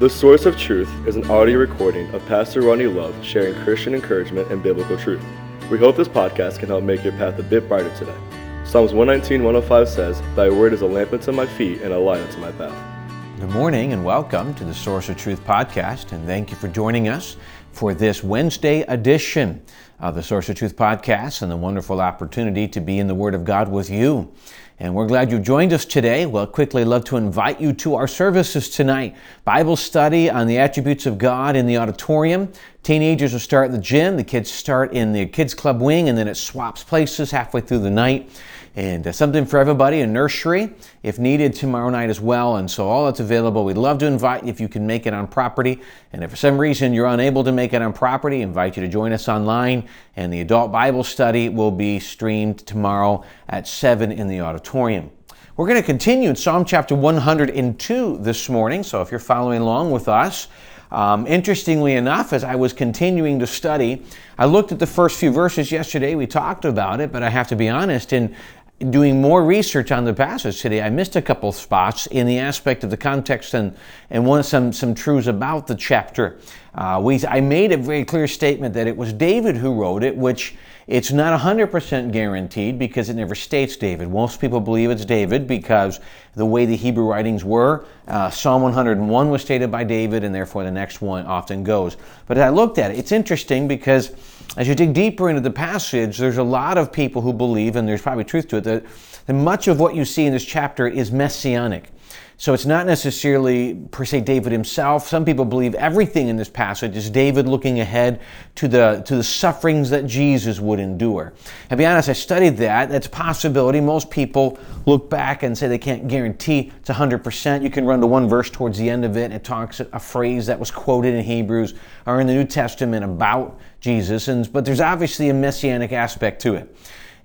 The Source of Truth is an audio recording of Pastor Ronnie Love sharing Christian encouragement and biblical truth. We hope this podcast can help make your path a bit brighter today. Psalms 119, 105 says, Thy word is a lamp unto my feet and a light unto my path. Good morning and welcome to the Source of Truth podcast, and thank you for joining us for this Wednesday edition of the Source of Truth podcast and the wonderful opportunity to be in the Word of God with you. And we're glad you joined us today. We'll quickly love to invite you to our services tonight. Bible study on the attributes of God in the auditorium. Teenagers will start in the gym, the kids start in the kids club wing, and then it swaps places halfway through the night and uh, something for everybody, a nursery if needed tomorrow night as well. And so all that's available. We'd love to invite you if you can make it on property. And if for some reason you're unable to make it on property, invite you to join us online. And the adult Bible study will be streamed tomorrow at 7 in the auditorium. We're going to continue in Psalm chapter 102 this morning. So if you're following along with us, um, interestingly enough, as I was continuing to study, I looked at the first few verses yesterday. We talked about it, but I have to be honest, in doing more research on the passage today, I missed a couple spots in the aspect of the context and, and one some, some truths about the chapter. Uh, we, I made a very clear statement that it was David who wrote it, which it's not 100% guaranteed because it never states David. Most people believe it's David because the way the Hebrew writings were, uh, Psalm 101 was stated by David, and therefore the next one often goes. But I looked at it, it's interesting because as you dig deeper into the passage, there's a lot of people who believe, and there's probably truth to it, that, that much of what you see in this chapter is messianic. So it's not necessarily per se David himself. Some people believe everything in this passage is David looking ahead to the to the sufferings that Jesus would endure. And be honest, I studied that. That's a possibility. Most people look back and say they can't guarantee it's 100%. You can run to one verse towards the end of it. It talks a phrase that was quoted in Hebrews or in the New Testament about Jesus. And but there's obviously a messianic aspect to it.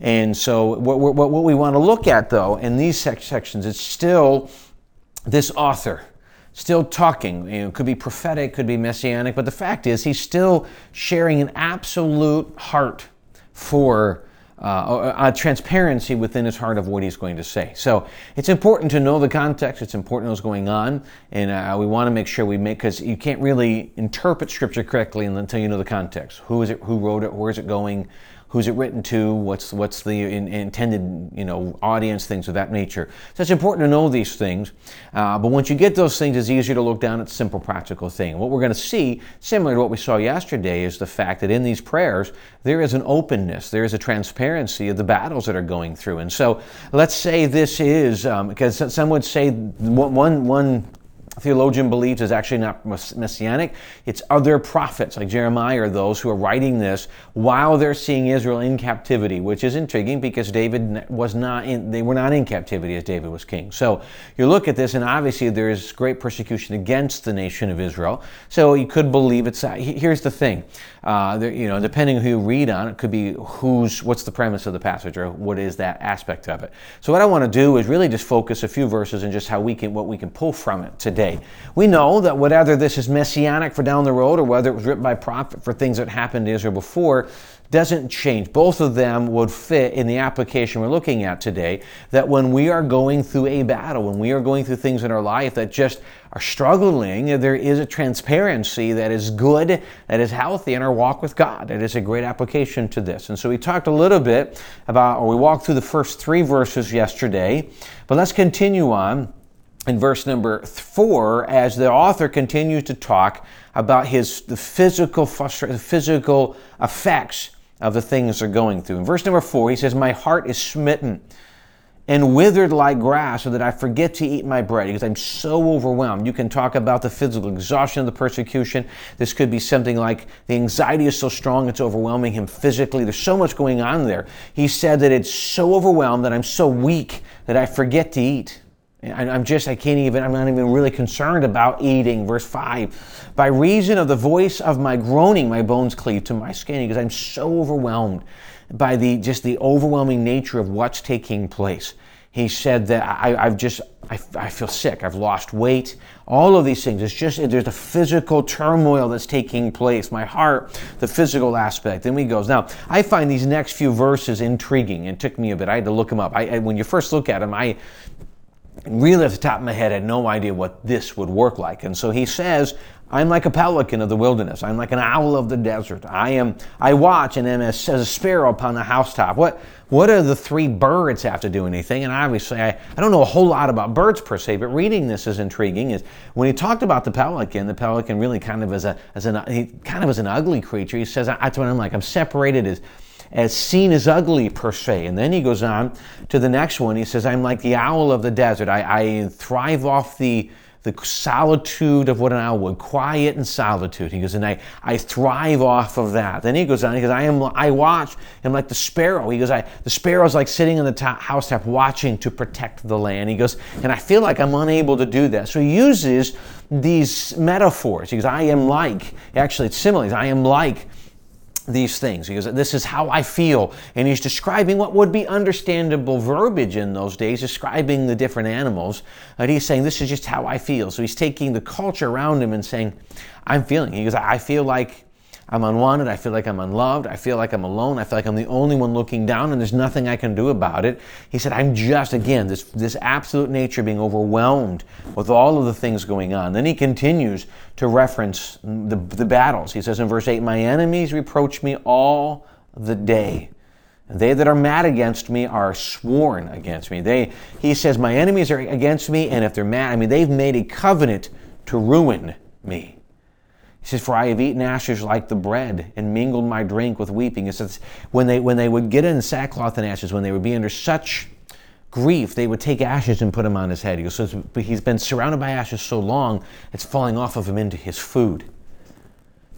And so what, what, what we want to look at though in these sections, it's still this author still talking. You know, could be prophetic, could be messianic, but the fact is, he's still sharing an absolute heart for uh, a, transparency within his heart of what he's going to say. So it's important to know the context. It's important to know what's going on, and uh, we want to make sure we make because you can't really interpret Scripture correctly until you know the context. Who is it? Who wrote it? Where is it going? Who's it written to, what's what's the in, intended you know audience, things of that nature. So it's important to know these things. Uh, but once you get those things, it's easier to look down at simple, practical thing. What we're going to see, similar to what we saw yesterday, is the fact that in these prayers there is an openness, there is a transparency of the battles that are going through. And so let's say this is um, because some would say one one theologian believes is actually not messianic. It's other prophets like Jeremiah or those who are writing this while they're seeing Israel in captivity, which is intriguing because David was not in, they were not in captivity as David was king. So you look at this and obviously there is great persecution against the nation of Israel. So you could believe it's, here's the thing, uh, you know, depending who you read on, it could be who's, what's the premise of the passage or what is that aspect of it. So what I want to do is really just focus a few verses and just how we can, what we can pull from it today. We know that whether this is messianic for down the road or whether it was written by prophet for things that happened to Israel before, doesn't change. Both of them would fit in the application we're looking at today. That when we are going through a battle, when we are going through things in our life that just are struggling, there is a transparency that is good, that is healthy in our walk with God. It is a great application to this. And so we talked a little bit about, or we walked through the first three verses yesterday, but let's continue on in verse number four as the author continues to talk about his the physical frustra- physical effects of the things they're going through. In verse number four, he says, My heart is smitten and withered like grass so that I forget to eat my bread because I'm so overwhelmed. You can talk about the physical exhaustion of the persecution. This could be something like the anxiety is so strong it's overwhelming him physically. There's so much going on there. He said that it's so overwhelmed that I'm so weak that I forget to eat. I'm just, I can't even, I'm not even really concerned about eating. Verse 5 By reason of the voice of my groaning, my bones cleave to my skin because I'm so overwhelmed by the just the overwhelming nature of what's taking place. He said that I, have just, I, I feel sick. I've lost weight. All of these things. It's just, there's a physical turmoil that's taking place. My heart, the physical aspect. Then he goes. Now, I find these next few verses intriguing. It took me a bit. I had to look them up. I, when you first look at them, I, really at the top of my head, had no idea what this would work like. And so he says, I'm like a pelican of the wilderness. I'm like an owl of the desert. I am. I watch and am as, as a sparrow upon the housetop. What What do the three birds have to do anything? And obviously, I, I don't know a whole lot about birds per se, but reading this is intriguing. Is when he talked about the pelican, the pelican really kind of as a as an he kind of as an ugly creature. He says that's what I'm like. I'm separated as as seen as ugly per se. And then he goes on to the next one. He says, I'm like the owl of the desert. I, I thrive off the the solitude of what an owl would, quiet and solitude. He goes, and I, I thrive off of that. Then he goes on, he goes, I am I watch, I'm like the sparrow. He goes, I the sparrow's like sitting on the top, housetop watching to protect the land. He goes, and I feel like I'm unable to do that. So he uses these metaphors. He goes, I am like, actually it's similes, I am like these things. He goes, This is how I feel. And he's describing what would be understandable verbiage in those days, describing the different animals. And he's saying, This is just how I feel. So he's taking the culture around him and saying, I'm feeling. He goes, I feel like I'm unwanted. I feel like I'm unloved. I feel like I'm alone. I feel like I'm the only one looking down and there's nothing I can do about it. He said, I'm just, again, this, this absolute nature being overwhelmed with all of the things going on. Then he continues to reference the, the battles. He says in verse 8, My enemies reproach me all the day. They that are mad against me are sworn against me. They, he says, My enemies are against me, and if they're mad, I mean, they've made a covenant to ruin me. He says, For I have eaten ashes like the bread and mingled my drink with weeping. He says, when they, when they would get in sackcloth and ashes, when they would be under such grief, they would take ashes and put them on his head. He goes, so He's been surrounded by ashes so long, it's falling off of him into his food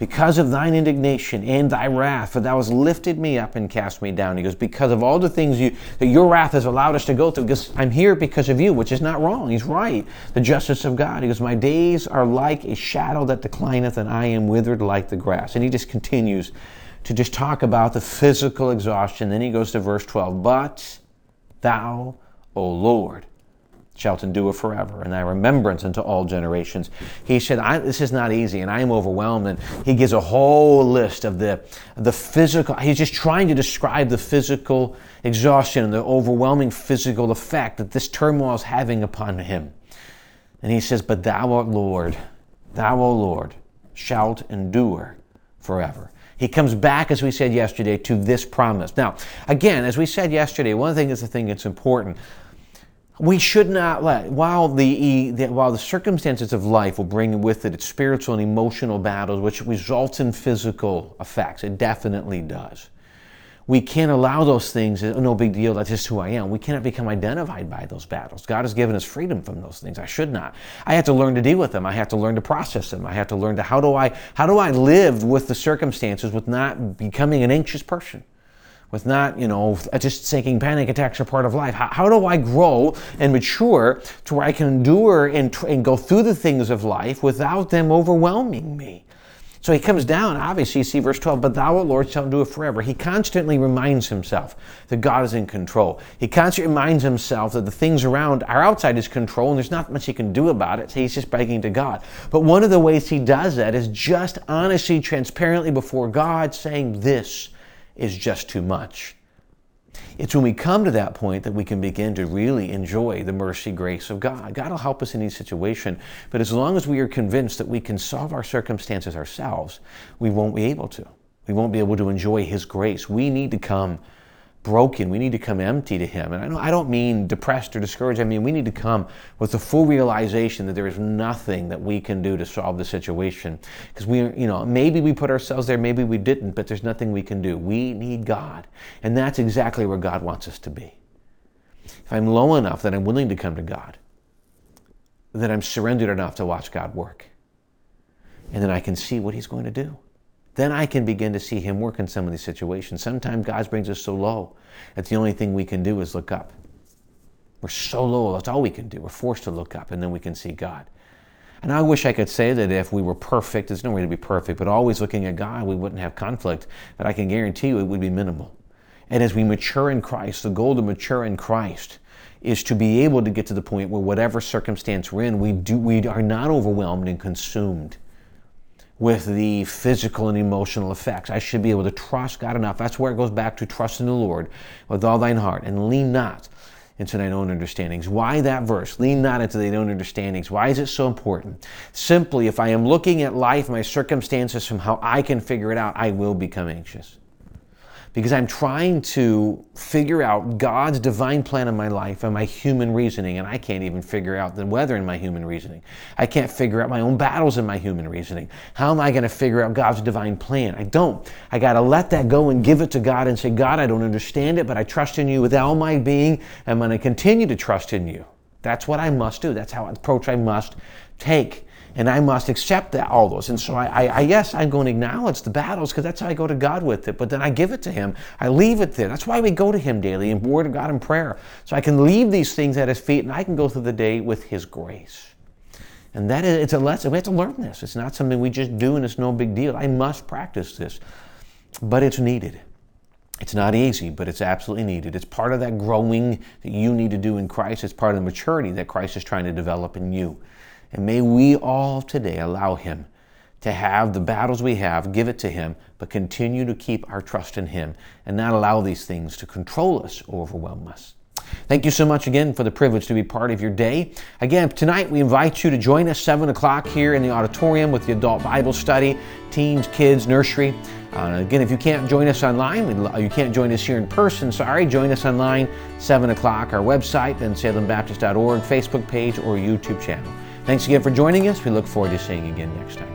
because of thine indignation and thy wrath, for thou hast lifted me up and cast me down. He goes, because of all the things you, that your wrath has allowed us to go through, because I'm here because of you, which is not wrong. He's right. The justice of God. He goes, my days are like a shadow that declineth, and I am withered like the grass. And he just continues to just talk about the physical exhaustion. Then he goes to verse 12, but thou, O Lord, shalt endure forever, and thy remembrance unto all generations. He said, This is not easy, and I am overwhelmed. And he gives a whole list of the, the physical, he's just trying to describe the physical exhaustion and the overwhelming physical effect that this turmoil is having upon him. And he says, But thou art Lord, thou, O Lord, shalt endure forever. He comes back, as we said yesterday, to this promise. Now, again, as we said yesterday, one thing is the thing that's important we should not let while the, the, while the circumstances of life will bring with it its spiritual and emotional battles which results in physical effects it definitely does. We can't allow those things oh, no big deal that's just who i am. We cannot become identified by those battles. God has given us freedom from those things. I should not. I have to learn to deal with them. I have to learn to process them. I have to learn to how do i how do i live with the circumstances with not becoming an anxious person with not, you know, uh, just thinking panic attacks are part of life. How, how do I grow and mature to where I can endure and, and go through the things of life without them overwhelming me? So he comes down, obviously, you see verse 12, but thou, O Lord, shalt do it forever. He constantly reminds himself that God is in control. He constantly reminds himself that the things around are outside his control and there's not much he can do about it. So he's just begging to God. But one of the ways he does that is just honestly, transparently before God, saying, This is just too much. It's when we come to that point that we can begin to really enjoy the mercy grace of God. God will help us in each situation, but as long as we are convinced that we can solve our circumstances ourselves, we won't be able to. We won't be able to enjoy His grace. We need to come broken. We need to come empty to Him. And I don't, mean depressed or discouraged. I mean, we need to come with the full realization that there is nothing that we can do to solve the situation. Because we, you know, maybe we put ourselves there, maybe we didn't, but there's nothing we can do. We need God. And that's exactly where God wants us to be. If I'm low enough that I'm willing to come to God, then I'm surrendered enough to watch God work. And then I can see what He's going to do then I can begin to see Him work in some of these situations. Sometimes God brings us so low that the only thing we can do is look up. We're so low, that's all we can do. We're forced to look up, and then we can see God. And I wish I could say that if we were perfect, there's no way to be perfect, but always looking at God, we wouldn't have conflict. But I can guarantee you it would be minimal. And as we mature in Christ, the goal to mature in Christ is to be able to get to the point where whatever circumstance we're in, we, do, we are not overwhelmed and consumed with the physical and emotional effects. I should be able to trust God enough. That's where it goes back to trust in the Lord with all thine heart and lean not into thine own understandings. Why that verse? Lean not into thine own understandings. Why is it so important? Simply, if I am looking at life, my circumstances from how I can figure it out, I will become anxious because I'm trying to figure out God's divine plan in my life and my human reasoning, and I can't even figure out the weather in my human reasoning. I can't figure out my own battles in my human reasoning. How am I going to figure out God's divine plan? I don't. I got to let that go and give it to God and say, God, I don't understand it, but I trust in you with all my being. I'm going to continue to trust in you. That's what I must do. That's how approach I must take and I must accept that all those. And so I, I, I yes, I'm going to acknowledge the battles because that's how I go to God with it. But then I give it to Him. I leave it there. That's why we go to Him daily in Word of God and prayer. So I can leave these things at His feet and I can go through the day with His grace. And that is, it's a lesson. We have to learn this. It's not something we just do and it's no big deal. I must practice this, but it's needed. It's not easy, but it's absolutely needed. It's part of that growing that you need to do in Christ. It's part of the maturity that Christ is trying to develop in you. And may we all today allow Him to have the battles we have, give it to Him, but continue to keep our trust in Him and not allow these things to control us or overwhelm us. Thank you so much again for the privilege to be part of your day. Again, tonight we invite you to join us 7 o'clock here in the auditorium with the adult Bible study, teens, kids, nursery. Uh, again, if you can't join us online, you can't join us here in person, sorry, join us online 7 o'clock, our website, then salembaptist.org, Facebook page, or YouTube channel. Thanks again for joining us. We look forward to seeing you again next time.